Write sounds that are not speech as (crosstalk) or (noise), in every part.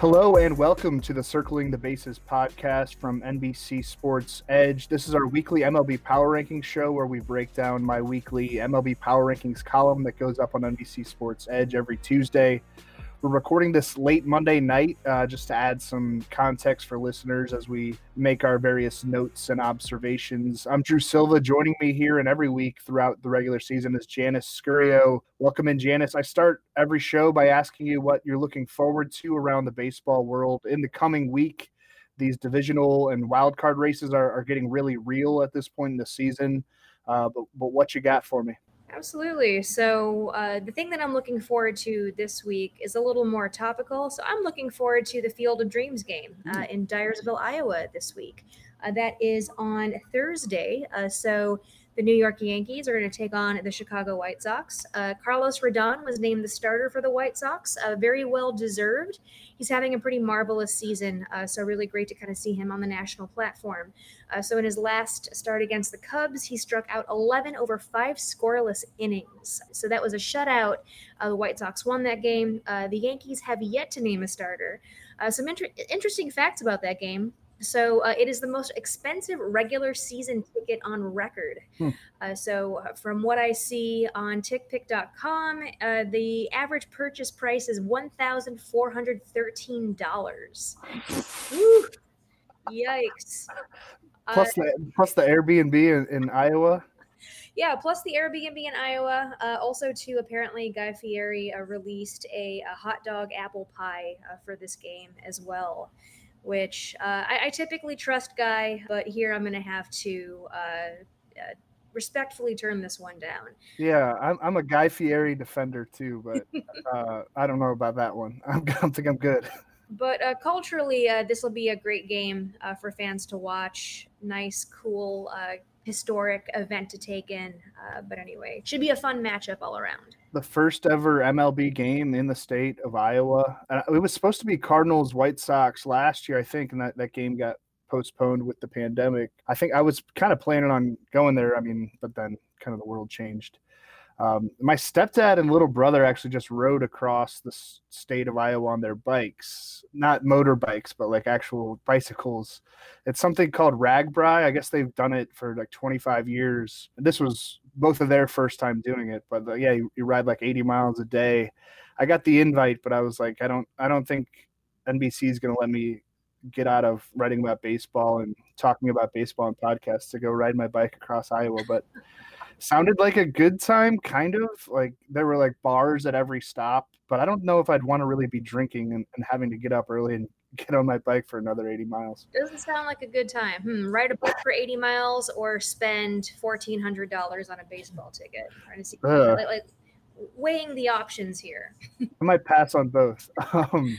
Hello and welcome to the Circling the Bases podcast from NBC Sports Edge. This is our weekly MLB Power Rankings show where we break down my weekly MLB Power Rankings column that goes up on NBC Sports Edge every Tuesday. We're recording this late Monday night uh, just to add some context for listeners as we make our various notes and observations. I'm Drew Silva. Joining me here and every week throughout the regular season is Janice Scurio. Welcome in, Janice. I start every show by asking you what you're looking forward to around the baseball world in the coming week. These divisional and wild card races are, are getting really real at this point in the season. Uh, but, but what you got for me? Absolutely. So, uh, the thing that I'm looking forward to this week is a little more topical. So, I'm looking forward to the Field of Dreams game uh, in Dyersville, Iowa this week. Uh, that is on Thursday. Uh, so, the New York Yankees are going to take on the Chicago White Sox. Uh, Carlos Rodon was named the starter for the White Sox, uh, very well deserved. He's having a pretty marvelous season, uh, so really great to kind of see him on the national platform. Uh, so in his last start against the Cubs, he struck out 11 over five scoreless innings. So that was a shutout. Uh, the White Sox won that game. Uh, the Yankees have yet to name a starter. some inter- interesting facts about that game. So uh, it is the most expensive regular season ticket on record. Hmm. Uh, so uh, from what I see on TickPick.com, uh, the average purchase price is one thousand four hundred thirteen dollars. Yikes! Plus uh, the plus the Airbnb in, in Iowa yeah, plus the Airbnb in Iowa. Uh, also, too, apparently Guy Fieri uh, released a, a, hot dog apple pie uh, for this game as well which uh, I, I, typically trust Guy, but here I'm going to have to uh, uh, respectfully turn this one down. Yeah, I'm, I'm a Guy Fieri defender too, but (laughs) uh, I don't know about that one. I'm, (laughs) I think I'm good. But uh, culturally, uh, this will be a great game for fans to watch. Nice, cool, historic event to take in. but anyway, should be a fun matchup all around the first ever MLB game in the state of Iowa. Uh, it was supposed to be Cardinals White Sox last year, I think, and that, that game got postponed with the pandemic. I think I was kind of planning on going there. I mean, but then kind of the world changed. Um, my stepdad and little brother actually just rode across the state of Iowa on their bikes, not motorbikes, but like actual bicycles. It's something called RAGBRAI. I guess they've done it for like 25 years. This was both of their first time doing it, but uh, yeah, you, you ride like 80 miles a day. I got the invite, but I was like, I don't, I don't think NBC is going to let me get out of writing about baseball and talking about baseball and podcasts to go ride my bike across Iowa. But sounded like a good time, kind of like there were like bars at every stop, but I don't know if I'd want to really be drinking and, and having to get up early and get on my bike for another 80 miles. Doesn't sound like a good time. Hmm, ride a bike for 80 miles or spend $1,400 on a baseball ticket. Trying to see, uh, like, like, weighing the options here. (laughs) I might pass on both. (laughs) Um,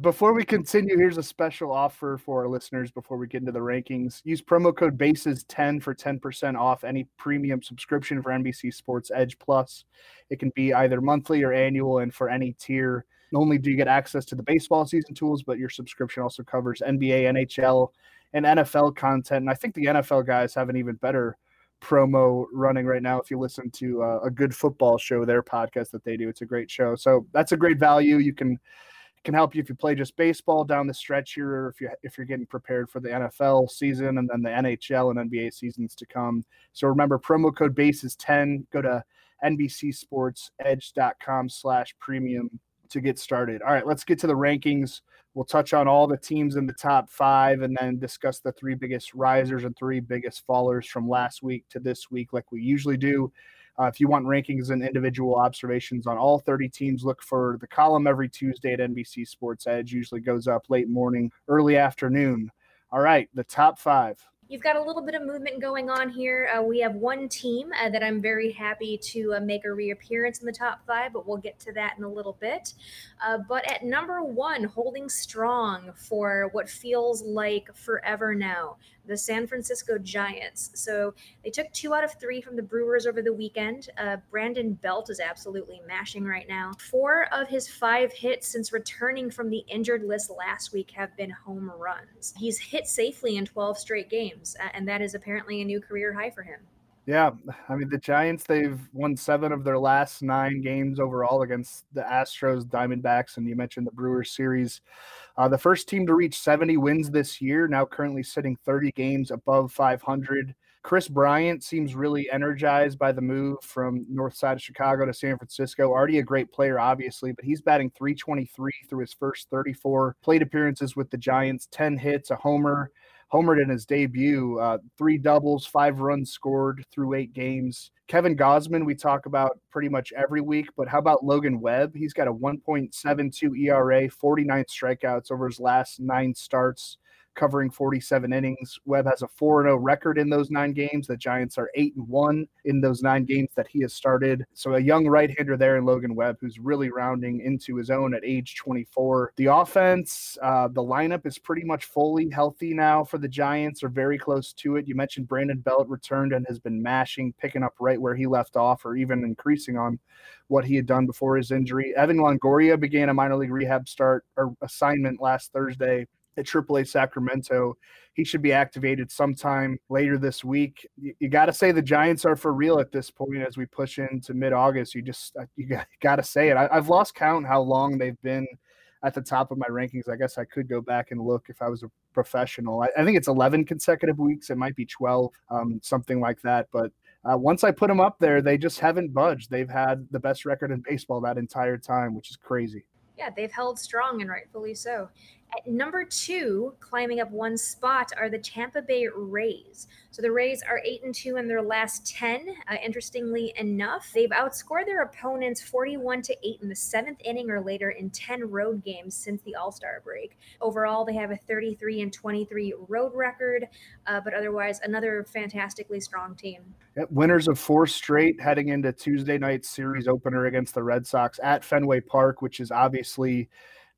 Before we continue, here's a special offer for our listeners before we get into the rankings. Use promo code BASES10 for 10% off any premium subscription for NBC Sports Edge Plus. It can be either monthly or annual, and for any tier, not only do you get access to the baseball season tools, but your subscription also covers NBA, NHL, and NFL content. And I think the NFL guys have an even better promo running right now. If you listen to uh, a good football show, their podcast that they do, it's a great show. So that's a great value. You can can help you if you play just baseball down the stretch here, or if you if you're getting prepared for the NFL season and then the NHL and NBA seasons to come. So remember, promo code base is 10. Go to NBCSportsEdge.com slash premium to get started. All right, let's get to the rankings. We'll touch on all the teams in the top five and then discuss the three biggest risers and three biggest fallers from last week to this week, like we usually do. Uh, if you want rankings and individual observations on all 30 teams, look for the column every Tuesday at NBC Sports Edge. Usually goes up late morning, early afternoon. All right, the top five. You've got a little bit of movement going on here. Uh, we have one team uh, that I'm very happy to uh, make a reappearance in the top five, but we'll get to that in a little bit. Uh, but at number one, holding strong for what feels like forever now, the San Francisco Giants. So they took two out of three from the Brewers over the weekend. Uh, Brandon Belt is absolutely mashing right now. Four of his five hits since returning from the injured list last week have been home runs. He's hit safely in 12 straight games, and that is apparently a new career high for him. Yeah, (sighs) I mean the Giants they've won 7 of their last 9 games overall against the Astros, Diamondbacks and you mentioned the Brewers series. Uh, the first team to reach 70 wins this year, now currently sitting 30 games above 500. Kris Bryant seems really energized by the move from north side of Chicago to San Francisco. Already a great player, obviously, but he's batting 323 through his first 34 plate appearances with the Giants, 10 hits, a homer homered in his debut, uh, three doubles, five runs scored through eight games. Kevin Gausman, we talk about pretty much every week, but how about Logan Webb? He's got a 1.72 ERA, 49 strikeouts over his last nine starts covering 47 innings. Webb has a 4 0 record in those nine games. The Giants are 8 and 1 in those nine games that he has started. So a young right hander there in Logan Webb, who's really rounding into his own at age 24. The offense, uh, the lineup is pretty much fully healthy now for the Giants, or very close to it. You mentioned Brandon Belt returned and has been mashing, picking up right where he left off, or even increasing on what he had done before his injury. Evan Longoria began a minor league rehab start or assignment last Thursday at AAA Sacramento. He should be activated sometime later this week. You, you got to say the Giants are for real at this point as we push into mid August. You just uh, you got (laughs) to say it. I, I've lost count how long they've been at the top of my rankings. I guess I could go back and look if I was a professional. I, I think it's 11 consecutive weeks. It might be 12, um, something like that. But uh, once I put them up there, they just haven't budged. They've had the best record in baseball that entire time, which is crazy. Yeah, they've held strong and rightfully so. At number two, climbing up one spot, are the Tampa Bay Rays. So the Rays are eight and two in their last ten. Uh, interestingly enough, they've outscored their opponents forty-one to eight in the seventh inning or later in ten road games since the All Star break. Overall, they have a thirty-three and twenty-three road record, uh, but otherwise another fantastically strong team. Yep, winners of four straight heading into Tuesday night's series opener against the Red Sox at Fenway Park, which is obviously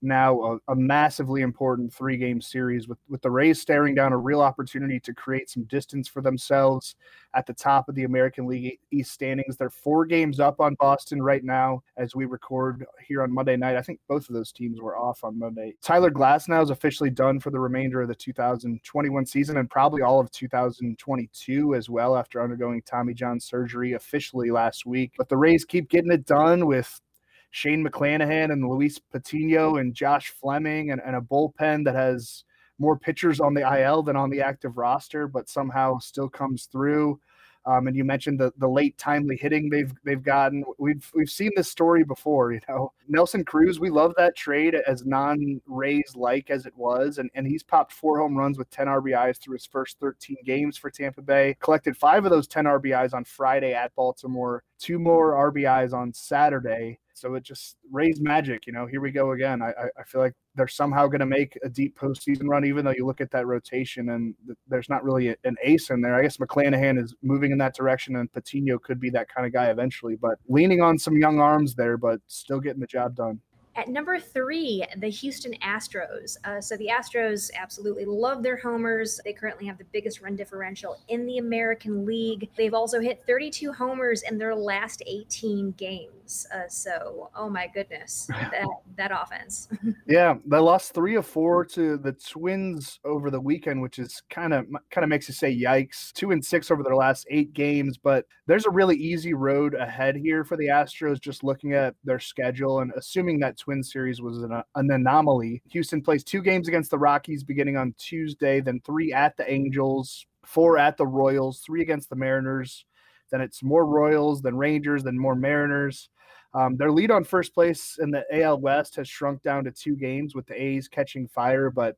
now a, a, massively important three game series with, with the Rays staring down a real opportunity to create some distance for themselves at the top of the American League East standings. They're four games up on Boston right now as we record here on Monday night. I think both of those teams were off on Monday. Tyler Glasnow is officially done for the remainder of the 2021 season and probably all of 2022 as well after undergoing Tommy John surgery officially last week. But the Rays keep getting it done with Shane McClanahan and Luis Patino and Josh Fleming and, and a bullpen that has more pitchers on the IL than on the active roster, but somehow still comes through. Um, and you mentioned the the late timely hitting they've they've gotten. We've we've seen this story before. You know, Nelson Cruz. We love that trade as non Rays like as it was, and and he's popped four home runs with 10 RBIs through his first 13 games for Tampa Bay. Collected five of those 10 RBIs on Friday at Baltimore. Two more RBIs on Saturday. So it just raised magic. You know, here we go again. I, I feel like they're somehow going to make a deep postseason run, even though you look at that rotation and th- there's not really a, an ace in there. I guess McClanahan is moving in that direction, and Patino could be that kind of guy eventually. But leaning on some young arms there, but still getting the job done. At number three, the Houston Astros. Uh, so the Astros absolutely love their homers. They currently have the biggest run differential in the American League. They've also hit 32 homers in their last 18 games. Uh, so, oh my goodness, (laughs) that, that offense. (laughs) yeah, they lost three of four to the Twins over the weekend, which is kind of kind of makes you say yikes. Two and six over their last eight games, but there's a really easy road ahead here for the Astros. Just looking at their schedule and assuming that Twin series was an, an anomaly. Houston plays two games against the Rockies beginning on Tuesday, then three at the Angels, four at the Royals, three against the Mariners. Then it's more Royals, then Rangers, then more Mariners. Um, their lead on first place in the AL West has shrunk down to two games with the A's catching fire, but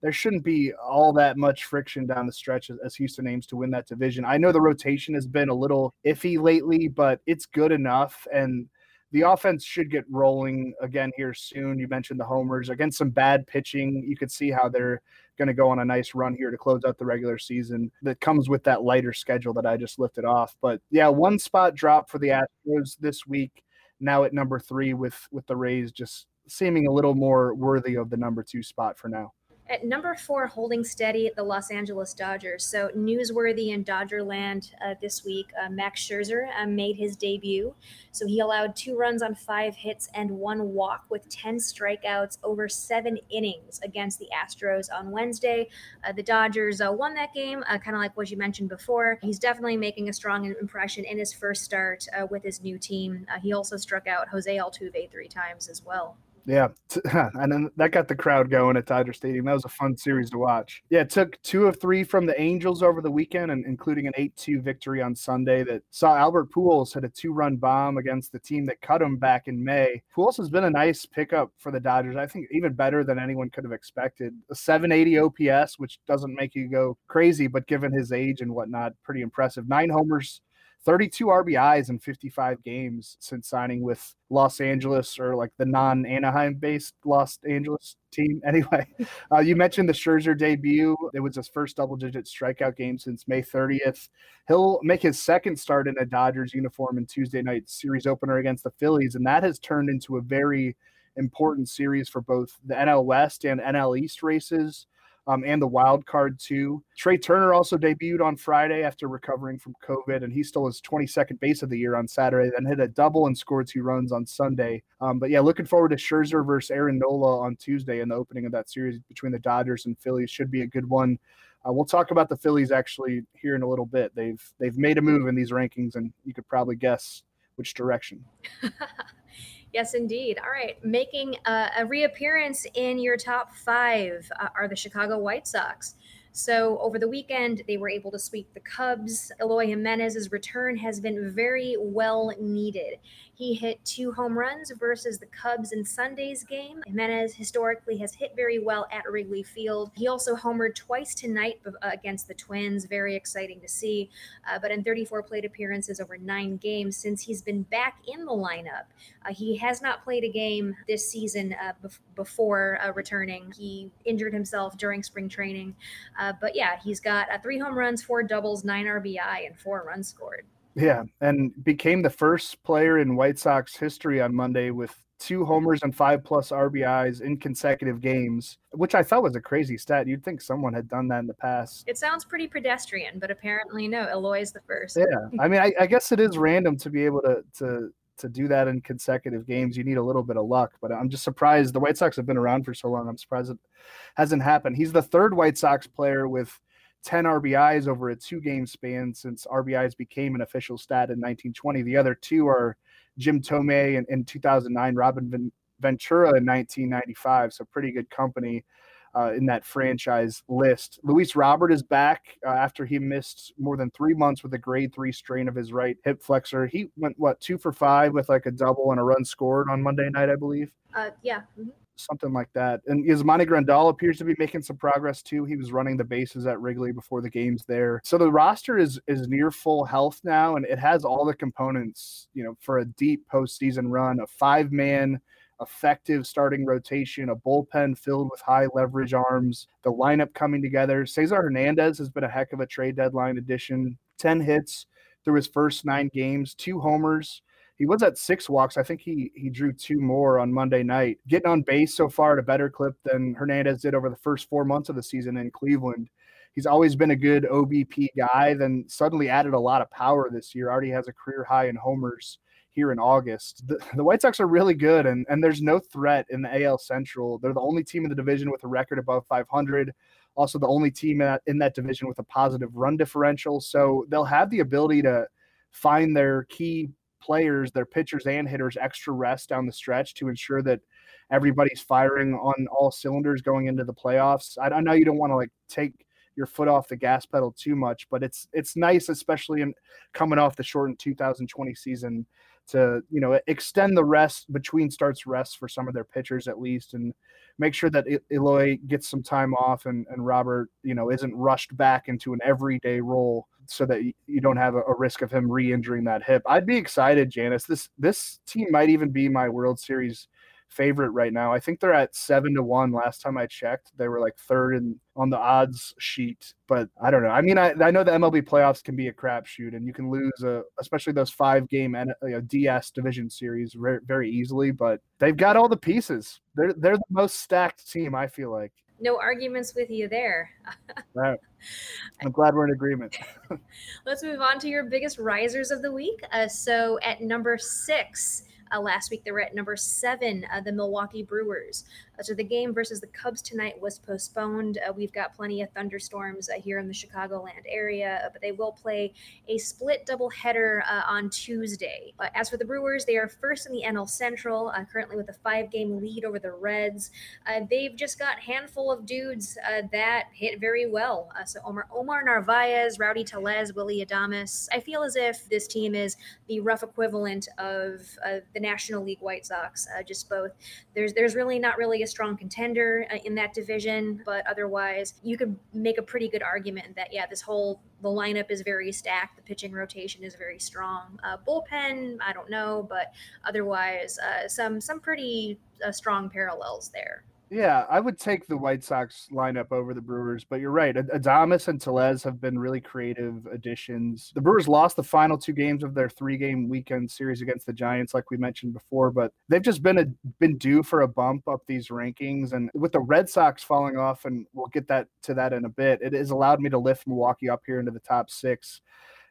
there shouldn't be all that much friction down the stretch as, as, Houston aims to win that division. I know the rotation has been a little iffy lately, but it's good enough. And the offense should get rolling again here soon. You mentioned the homers against some bad pitching. You could see how they're going to go on a nice run here to close out the regular season that comes with that lighter schedule that I just lifted off. But yeah, one spot drop for the Astros this week. Now at number three with with the Rays just seeming a little more worthy of the number two spot for now. At number four, holding steady, at the Los Angeles Dodgers. So newsworthy in Dodgerland uh, this week, uh, Max Scherzer uh, made his debut. So he allowed two runs on five hits and one walk with 10 strikeouts over seven innings against the Astros on Wednesday. Uh, the Dodgers uh, won that game, uh, kind of like what you mentioned before. He's definitely making a strong impression in his first start with his new team. he also struck out Jose Altuve three times as well. Yeah, (laughs) and then that got the crowd going at Dodger Stadium. That was a fun series to watch. Yeah, it took two of three from the Angels over the weekend, and including an eight-two victory on Sunday that saw Albert Pujols hit a two-run bomb against the team that cut him back in May. Pujols has been a nice pickup for the Dodgers. I think even better than anyone could have expected. A 780 OPS, which doesn't make you go crazy, but given his age and whatnot, pretty impressive. Nine homers 32 RBIs in 55 games since signing with Los Angeles or like the non Anaheim based Los Angeles team. (laughs) Anyway, uh, you mentioned the Scherzer debut. It was his first double digit strikeout game since May 30th. He'll make his second start in a Dodgers uniform in Tuesday night series opener against the Phillies, and that has turned into a very important series for both the NL West and NL East races um, and the wild card too. Trea Turner also debuted on Friday after recovering from COVID, and he stole his 22nd base of the year on Saturday, then hit a double and scored two runs on Sunday. Um, but yeah, looking forward to Scherzer versus Aaron Nola on Tuesday in the opening of that series between the Dodgers and Phillies. Should be a good one. Uh, we'll talk about the Phillies actually here in a little bit. They've they've made a move in these rankings, and you could probably guess which direction. (laughs) Yes, indeed. All right. Making uh, a reappearance in your top five uh, are the Chicago White Sox. So over the weekend, they were able to sweep the Cubs. Eloy Jimenez's return has been very well needed. He hit two home runs versus the Cubs in Sunday's game. Jimenez historically has hit very well at Wrigley Field. He also homered twice tonight uh, against the Twins. Very exciting to see. Uh, but in 34 plate appearances over nine games since he's been back in the lineup, uh, he has not played a game this season uh, bef- before uh, returning. He injured himself during spring training. Uh, but yeah, he's got three home runs, four doubles, nine RBI, and four runs scored. Yeah, and became the first player in White Sox history on Monday with two homers and five plus RBIs in consecutive games, which I thought was a crazy stat. You'd think someone had done that in the past. It sounds pretty pedestrian, but apparently no. Eloy is the first. Yeah, I mean, I, I guess it is random to be able to to to do that in consecutive games. You need a little bit of luck, but I'm just surprised. The White Sox have been around for so long. I'm surprised it hasn't happened. He's the third White Sox player with 10 RBIs over a two game span since RBIs became an official stat in 1920. The other two are Jim Thome in, in 2009, Robin Ventura in 1995. So pretty good company. Uh, in that franchise list. Luis Robert is back uh, after he missed more than three months with a grade three strain of his right hip flexor. He went what two for five with like a double and a run scored on Monday night, I believe. Uh, yeah. Mm-hmm. Something like that. And Yasmani Grandal appears to be making some progress too. He was running the bases at Wrigley before the games there. So the roster is is near full health now, and it has all the components, you know, for a deep postseason run. A five man effective starting rotation, a bullpen filled with high leverage arms, the lineup coming together. Cesar Hernandez has been a heck of a trade deadline addition. 10 hits through his first nine games, two homers. He was at six walks. I think he he drew two more on Monday night. Getting on base so far at a better clip than Hernandez did over the first four months of the season in Cleveland. He's always been a good OBP guy, then suddenly added a lot of power this year. Already has a career high in homers here in August. The, the, White Sox are really good, and, and there's no threat in the AL Central. They're the only team in the division with a record above 500. Also, the only team in that division with a positive run differential. So they'll have the ability to find their key players, their pitchers and hitters, extra rest down the stretch to ensure that everybody's firing on all cylinders going into the playoffs. I, I know you don't want to like take your foot off the gas pedal too much, but it's it's nice, especially in coming off the shortened 2020 season, to you know extend the rest between starts rests for some of their pitchers at least and make sure that Eloy gets some time off and, and Robert you know isn't rushed back into an everyday role so that you don't have a, a risk of him re-injuring that hip. I'd be excited, Janice. This this team might even be my World Series favorite right now. I think they're at seven to one. Last time I checked, they were like third in on the odds sheet. But I don't know. I mean, I, I know the MLB playoffs can be a crapshoot, and you can lose, a, especially those five game you know, DS division series very, very easily. But they've got all the pieces. They're they're the most stacked team. I feel like. No arguments with you there. (laughs) right. I'm glad we're in agreement. (laughs) Let's move on to your biggest risers of the week. Uh, so at number six, uh, last week they were at number seven, uh, the Milwaukee Brewers. Uh, so the game versus the Cubs tonight was postponed. Uh, we've got plenty of thunderstorms uh, here in the Chicagoland area, uh, but they will play a split doubleheader on Tuesday. as for the Brewers, they are first in the NL Central, currently with a five-game lead over the Reds. they've just got handful of dudes that hit very well. so Omar, Omar Narvaez, Rowdy Tellez, Willie Adames. I feel as if this team is the rough equivalent of the National League White Sox. just both. There's there's really not really a strong contender uh, in that division, but otherwise, you could make a pretty good argument that yeah, this whole the lineup is very stacked, the pitching rotation is very strong. Uh, bullpen, I don't know, but otherwise, uh, some some pretty uh, strong parallels there. Yeah, I would take the White Sox lineup over the Brewers, but you're right. Adames and Tellez have been really creative additions. The Brewers lost the final two games of their three-game weekend series against the Giants, like we mentioned before, but they've just been a, been due for a bump up these rankings. And with the Red Sox falling off, and we'll get that to that in a bit, it has allowed me to lift Milwaukee up here into the top six.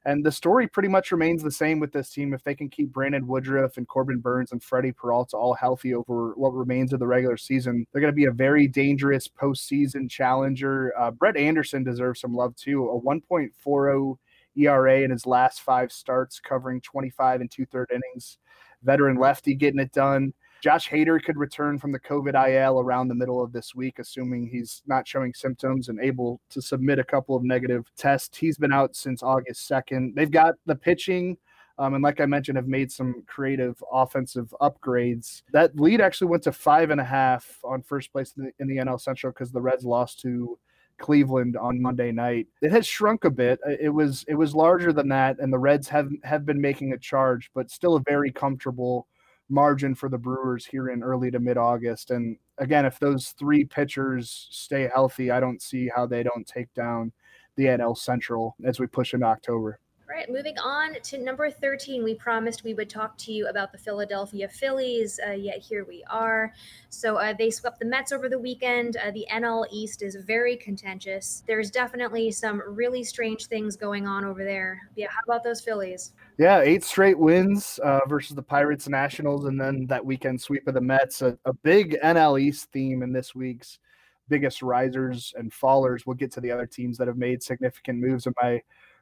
And the story pretty much remains the same with this team. If they can keep Brandon Woodruff and Corbin Burnes and Freddy Peralta all healthy over what remains of the regular season, they're going to be a very dangerous postseason challenger. Uh, Brett Anderson deserves some love too. A 1.40 ERA in his last five starts, covering 25 and two third innings. Veteran lefty getting it done. Josh Hader could return from the COVID IL around the middle of this week, assuming he's not showing symptoms and able to submit a couple of negative tests. He's been out since August 2nd. They've got the pitching. Um, and like I mentioned, have made some creative offensive upgrades. That lead actually went to five and a half on first place in the, in the NL Central because the Reds lost to Cleveland on Monday night. It has shrunk a bit. It was it was larger than that, and the Reds have have been making a charge, but still a very comfortable margin for the Brewers here in early to mid August. And again, if those three pitchers stay healthy, I don't see how they don't take down the NL Central as we push into October. All right, moving on to number 13. We promised we would talk to you about the Philadelphia Phillies, uh, yet here we are. So uh, they swept the Mets over the weekend. Uh, the NL East is very contentious. There's definitely some really strange things going on over there. Yeah, how about those Phillies? Yeah, eight straight wins uh, versus the Pirates Nationals, and then that weekend sweep of the Mets. A, a big NL East theme in this week's biggest risers and fallers. We'll get to the other teams that have made significant moves in my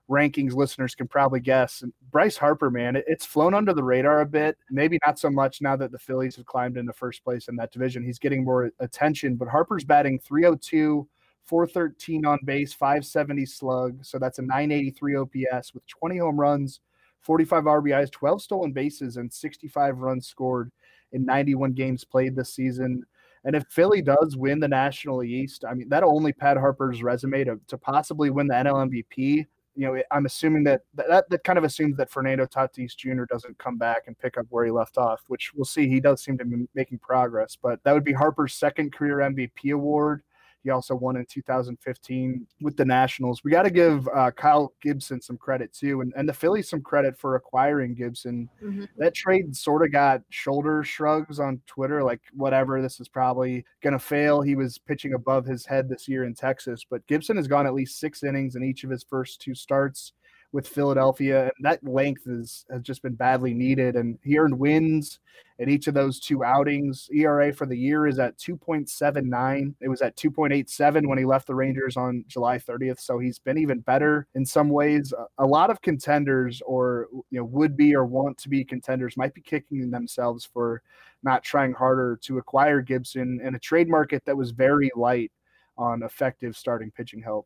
rankings listeners can probably guess. And Bryce Harper, man, it's flown under the radar a bit. Maybe not so much now that the Phillies have climbed into first place in that division. He's getting more attention, but Harper's batting 302, 413 on base, 570 slug. So that's a 983 OPS with 20 home runs, 45 RBIs, 12 stolen bases, and 65 runs scored in 91 games played this season. And if Philly does win the National East, I mean, that'll only pad Harper's resume to, to possibly win the NL MVP. You know, I'm assuming that, that that kind of assumes that Fernando Tatis Jr. doesn't come back and pick up where he left off, which we'll see. He does seem to be making progress, but that would be Harper's second career MVP award. He also won in 2015 with the Nationals. We got to give uh, Kyle Gibson some credit too, and, and the Phillies some credit for acquiring Gibson. Mm-hmm. That trade sort of got shoulder shrugs on Twitter, like whatever, this is probably going to fail. He was pitching above his head this year in Texas, but Gibson has gone at least six innings in each of his first two starts with Philadelphia. And that length is has just been badly needed. And he earned wins in each of those two outings. ERA for the year is at 2.79. It was at 2.87 when he left the Rangers on July 30th. So he's been even better in some ways. A lot of contenders or you know would be or want to be contenders might be kicking themselves for not trying harder to acquire Gibson in a trade market that was very light on effective starting pitching help.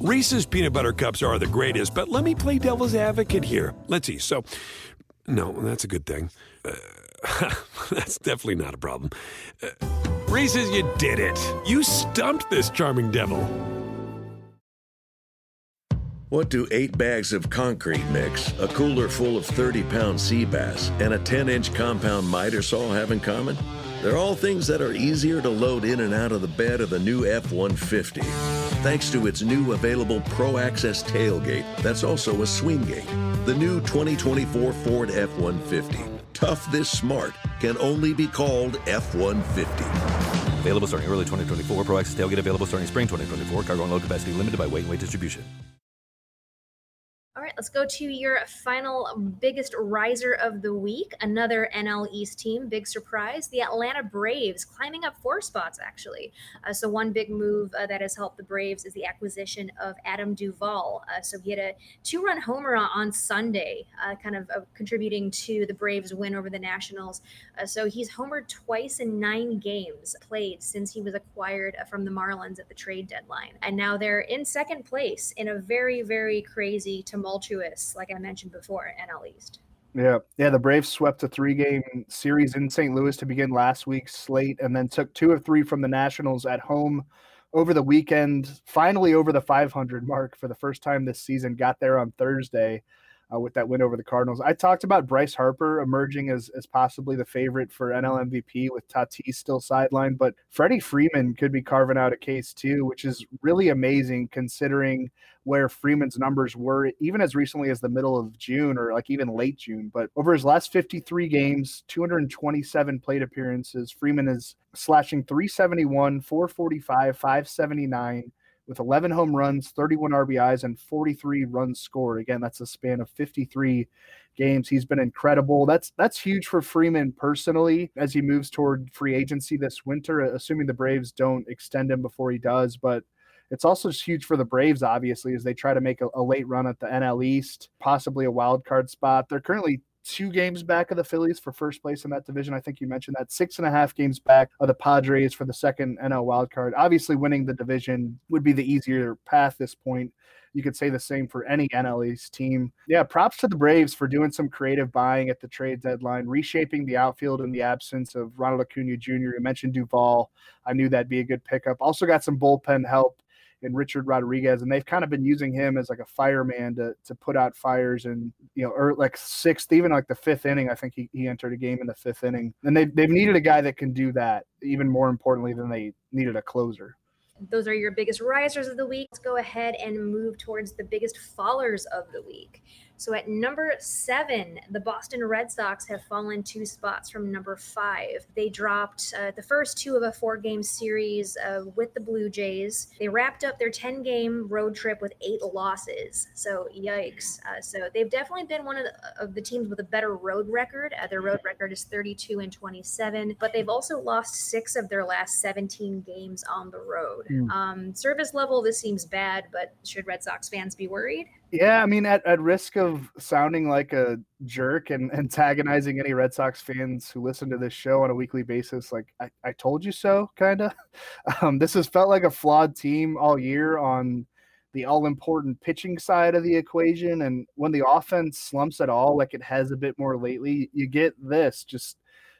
Reese's peanut butter cups are the greatest, but let me play devil's advocate here. Let's see. So, no, that's a good thing. Uh, (laughs) that's definitely not a problem. Uh, Reese's, you did it. You stumped this charming devil. What do eight bags of concrete mix, a cooler full of 30 pound sea bass, and a 10 inch compound miter saw have in common? They're all things that are easier to load in and out of the bed of the new F 150. Thanks to its new available Pro Access tailgate, that's also a swing gate. The new 2024 Ford F 150. Tough this smart can only be called F 150. Available starting early 2024. Pro Access tailgate available starting spring 2024. Cargo and load capacity limited by weight and weight distribution. Let's go to your final biggest riser of the week. Another NL East team, big surprise. The Atlanta Braves climbing up four spots, actually. Uh, so, one big move uh, that has helped the Braves is the acquisition of Adam Duvall. Uh, so, he had a two run homer on Sunday, uh, kind of uh, contributing to the Braves' win over the Nationals. Uh, so, he's homered twice in nine games played since he was acquired from the Marlins at the trade deadline. And now they're in second place in a very, very crazy, tumultuous, like I mentioned before, NL East. Yeah, yeah. The Braves swept a three-game series in St. Louis to begin last week's slate, and then took two of three from the Nationals at home over the weekend. Finally, over the 500 mark for the first time this season. Got there on Thursday uh, with that win over the Cardinals. I talked about Bryce Harper emerging as, as possibly the favorite for NL MVP with Tatis still sidelined, but Freddie Freeman could be carving out a case too, which is really amazing considering where Freeman's numbers were even as recently as the middle of June or like even late June. But over his last 53 games, 227 plate appearances, Freeman is slashing 371, 445, 579 with 11 home runs, 31 RBIs, and 43 runs scored. Again, that's a span of 53 games. He's been incredible. That's that's huge for Freeman personally as he moves toward free agency this winter, assuming the Braves don't extend him before he does. But it's also just huge for the Braves, obviously, as they try to make a, a late run at the NL East, possibly a wild card spot. They're currently two games back of the Phillies for first place in that division. I think you mentioned that six and a half games back of the Padres for the second NL wild card. Obviously, winning the division would be the easier path this point. You could say the same for any NL East team. Yeah, props to the Braves for doing some creative buying at the trade deadline, reshaping the outfield in the absence of Ronald Acuna Jr. You mentioned Duvall. I knew that'd be a good pickup. Also got some bullpen help and Richard Rodriguez, and they've kind of been using him as like a fireman to to put out fires and you know, or like sixth, even like the fifth inning. I think he, he entered a game in the fifth inning, and they they've needed a guy that can do that even more importantly than they needed a closer. those are your biggest risers of the week. Let's go ahead and move towards the biggest fallers of the week. So at number seven, the Boston Red Sox have fallen two spots from number five. They dropped uh, the first two of a four game series uh, with the Blue Jays. They wrapped up their 10 game road trip with eight losses. So, yikes. Uh, so, they've definitely been one of the, of the, teams with a better road record. Uh, their road record is 32 and 27, but they've also lost six of their last 17 games on the road. Mm. Um, service level, this seems bad, but should Red Sox fans be worried? Yeah, I mean, at, at risk of sounding like a jerk and antagonizing any Red Sox fans who listen to this show on a weekly basis, like I, I told you so, kind of. (laughs) Um, this has felt like a flawed team all year on the all important pitching side of the equation. And when the offense slumps at all, like it has a bit more lately, you get this just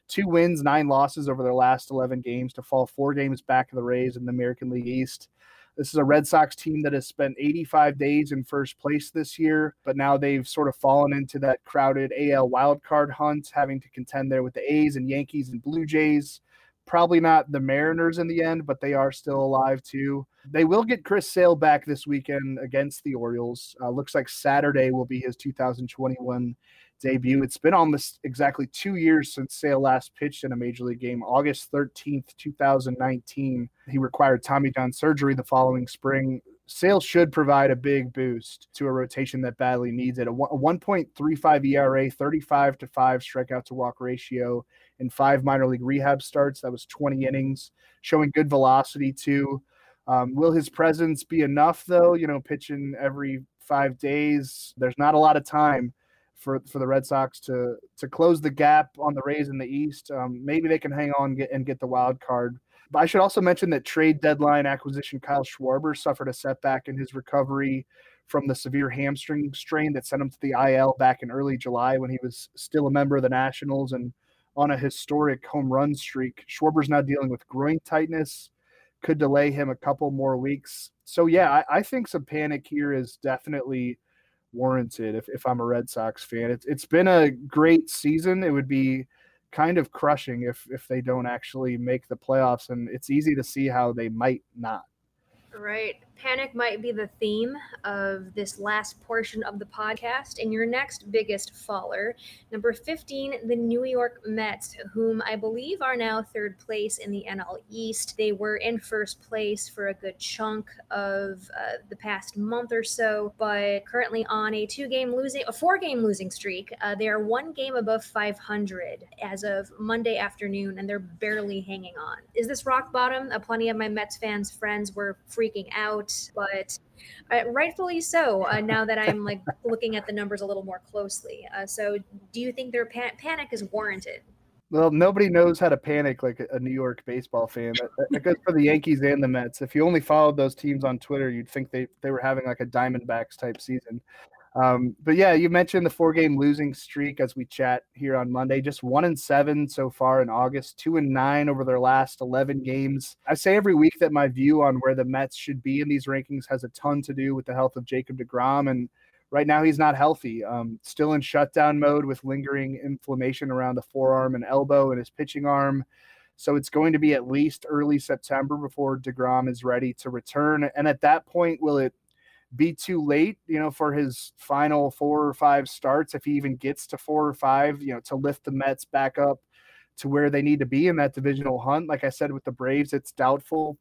two wins, nine losses over their last 11 games to fall four games back of the Rays in the American League East. This is a Red Sox team that has spent 85 days in first place this year, but now they've sort of fallen into that crowded AL wildcard hunt, having to contend there with the A's and Yankees and Blue Jays. Probably not the Mariners in the end, but they are still alive too. They will get Chris Sale back this weekend against the Orioles. Uh, looks like Saturday will be his 2021 debut. It's been almost exactly two years since Sale last pitched in a major league game, August 13th, 2019. He required Tommy John surgery the following spring. Sale should provide a big boost to a rotation that badly needs it. A 1.35 ERA, 35 to 5 strikeout to walk ratio and five minor league rehab starts. That was 20 innings, showing good velocity too. Um, will his presence be enough though? You know, pitching every five days. There's not a lot of time for for the Red Sox to to close the gap on the Rays in the East. Um, maybe they can hang on and get, and get the wild card. But I should also mention that trade deadline acquisition Kyle Schwarber suffered a setback in his recovery from the severe hamstring strain that sent him to the IL back in early July when he was still a member of the Nationals and on a historic home run streak. Schwarber's now dealing with groin tightness, could delay him a couple more weeks. So yeah, I, I think some panic here is definitely warranted if, if I'm a Red Sox fan. It's it's been a great season. It would be kind of crushing if if they don't actually make the playoffs and it's easy to see how they might not. Right. Panic might be the theme of this last portion of the podcast. And your next biggest faller, number 15, the New York Mets, whom I believe are now third place in the NL East. They were in first place for a good chunk of uh, the past month or so, but currently on a two game losing, a four game losing streak. Uh, they are one game above 500 as of Monday afternoon, and they're barely hanging on. Is this rock bottom? Uh, plenty of my Mets fans' friends were freaking out but uh, rightfully so. Uh, now that I'm like (laughs) looking at the numbers a little more closely, uh, so do you think their pan- panic is warranted? Well, nobody knows how to panic like a New York baseball fan. That, that goes for the Yankees and the Mets. If you only followed those teams on Twitter, you'd think they, they were having like a Diamondbacks type season. Um, but yeah, you mentioned the four game losing streak as we chat here on Monday. Just one and seven so far in August, two and nine over their last 11 games. I say every week that my view on where the Mets should be in these rankings has a ton to do with the health of Jacob DeGrom. And right now he's not healthy. Um, still in shutdown mode with lingering inflammation around the forearm and elbow and his pitching arm. So it's going to be at least early September before DeGrom is ready to return. And at that point, will it be too late, you know, for his final four or five starts, if he even gets to four or five, you know, to lift the Mets back up to where they need to be in that divisional hunt. Like I said with the Braves, it's doubtful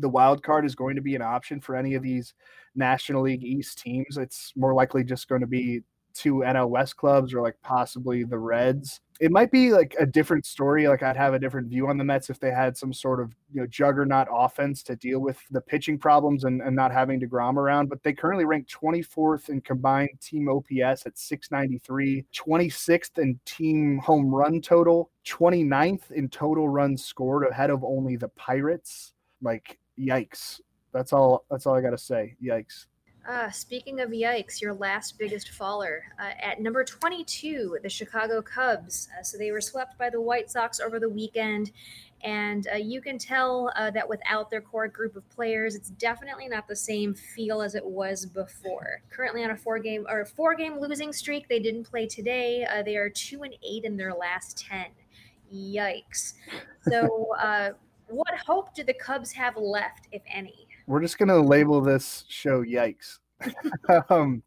the wild card is going to be an option for any of these National League East teams. It's more likely just going to be two NL West clubs or like possibly the Reds it might be like a different story. Like I'd have a different view on the Mets if they had some sort of you know juggernaut offense to deal with the pitching problems and, and not having Degrom around. But they currently rank 24th in combined team OPS at 693, 26th in team home run total, 29th in total runs scored, ahead of only the Pirates. Like yikes! That's all. That's all I got to say. Yikes. Uh, speaking of yikes, your last biggest faller. Uh, at number 22, the Chicago Cubs. Uh, so they were swept by the White Sox over the weekend. And uh, you can tell uh, that without their core group of players, it's definitely not the same feel as it was before. Currently on a four game or four game losing streak, they didn't play today. Uh, they are two and eight in their last ten. Yikes! So (laughs) what hope do the Cubs have left, if any? We're just gonna label this show "Yikes." (laughs) um,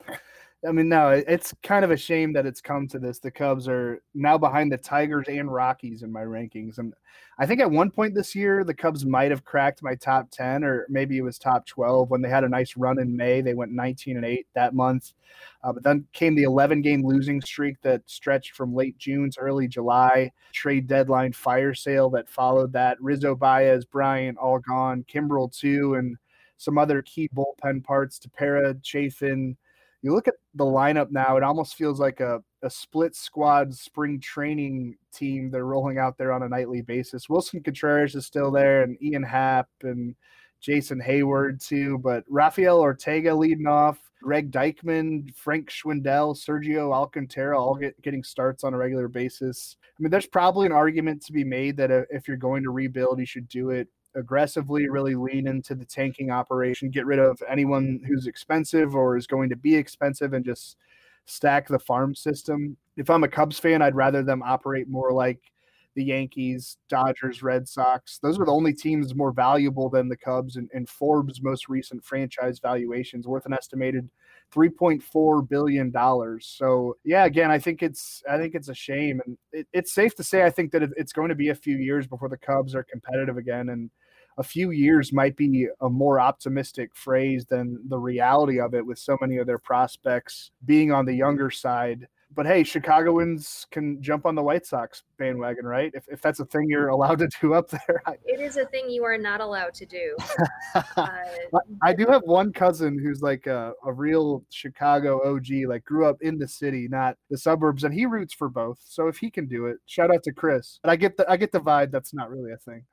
I mean, no, it's kind of a shame that it's come to this. The Cubs are now behind the Tigers and Rockies in my rankings. And I think at one point this year, the Cubs might have cracked my top 10, or maybe it was top 12 when they had a nice run in May. They went 19 and 8 that month. Uh, but then came the 11 game losing streak that stretched from late June to early July, trade deadline fire sale that followed that. Rizzo, Baez, Bryant, all gone. Kimbrel, too. And some other key bullpen parts, Tepera, Chafin you look at the lineup now, it almost feels like a, a split squad spring training team they're rolling out there on a nightly basis. Willson Contreras is still there, and Ian Happ and Jason Heyward too, but Rafael Ortega leading off, Greg Deichmann, Frank Schwindel, Sergio Alcantara all get, getting starts on a regular basis. I mean, there's probably an argument to be made that uh, if you're going to rebuild, you should do it aggressively really lean into the tanking operation, get rid of anyone who's expensive or is going to be expensive and just stack the farm system. If I'm a Cubs fan, I'd rather them operate more like the Yankees, Dodgers, Red Sox. Those are the only teams more valuable than the Cubs and, Forbes' most recent franchise valuations worth an estimated – 3.4 billion dollars. So yeah, again, I think it's I think it's a shame, and it, it's safe to say I think that it's going to be a few years before the Cubs are competitive again, and a few years might be a more optimistic phrase than the reality of it, with so many of their prospects being on the younger side but hey, Chicagoans can jump on the White Sox bandwagon, right? If, if that's a thing you're allowed to do up there. (laughs) It is a thing you are not allowed to do. (laughs) uh, I do have one cousin who's like a, a, real Chicago OG, like grew up in the city, not the suburbs, and he roots for both. So if he can do it, shout out to Chris. But I get the I get the vibe that's not really a thing.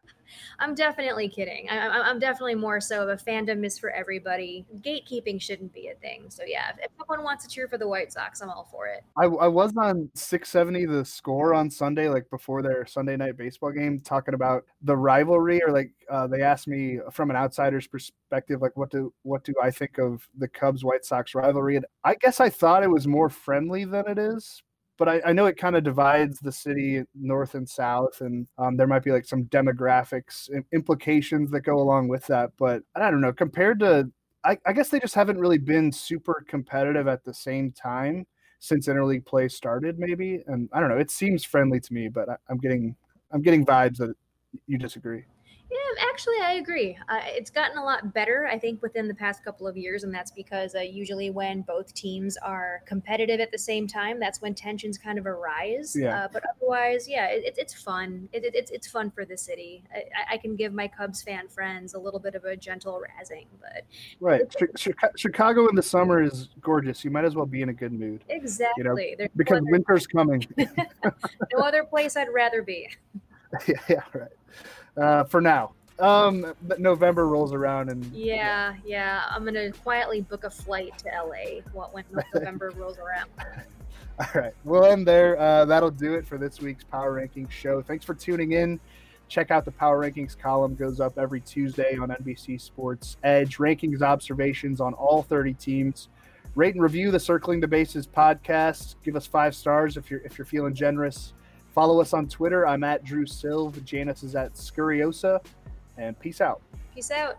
I'm definitely kidding. I, am definitely more so of a fandom is for everybody. Gatekeeping shouldn't be a thing. So yeah, if, if someone wants to cheer for the White Sox, I'm all for it. I, I was on 670 the score on Sunday, like before their Sunday night baseball game, talking about the rivalry, or like uh, they asked me from an outsider's perspective, like what do what do I think of the Cubs White Sox rivalry? And I guess I thought it was more friendly than it is but I, I know it kind of divides the city north and south, and um, there might be like some demographics implications that go along with that. But I don't know, compared to, I, I guess they just haven't really been super competitive at the same time since interleague play started, maybe. And I don't know, it seems friendly to me, but I, I'm getting, I'm getting vibes that you disagree. Yeah, actually, I agree. Uh, it's gotten a lot better, I think, within the past couple of years, and that's because uh, usually when both teams are competitive at the same time, that's when tensions kind of arise. Yeah. Uh, but otherwise, yeah, it, it's fun. It, it, it's it's fun for the city. I, I, can give my Cubs fan friends a little bit of a gentle razzing, but right. Chicago in the summer is gorgeous. You might as well be in a good mood. Exactly. You know, because no winter's coming. (laughs) no other place I'd rather be. (laughs) yeah, yeah, right uh, for now. Um, but November rolls around and yeah, yeah, I'm gonna quietly book a flight to LA What when (laughs) November rolls around. All right, we'll end there. Uh, that'll do it for this week's Power Rankings show. Thanks for tuning in. Check out the Power Rankings column; goes up every Tuesday on NBC Sports Edge. Rankings observations on all 30 teams. Rate and review the Circling the Bases podcast. Give us five stars if you're if you're feeling generous. Follow us on Twitter. I'm at Drew Silv. Janice is at Scurriosa. And peace out. Peace out.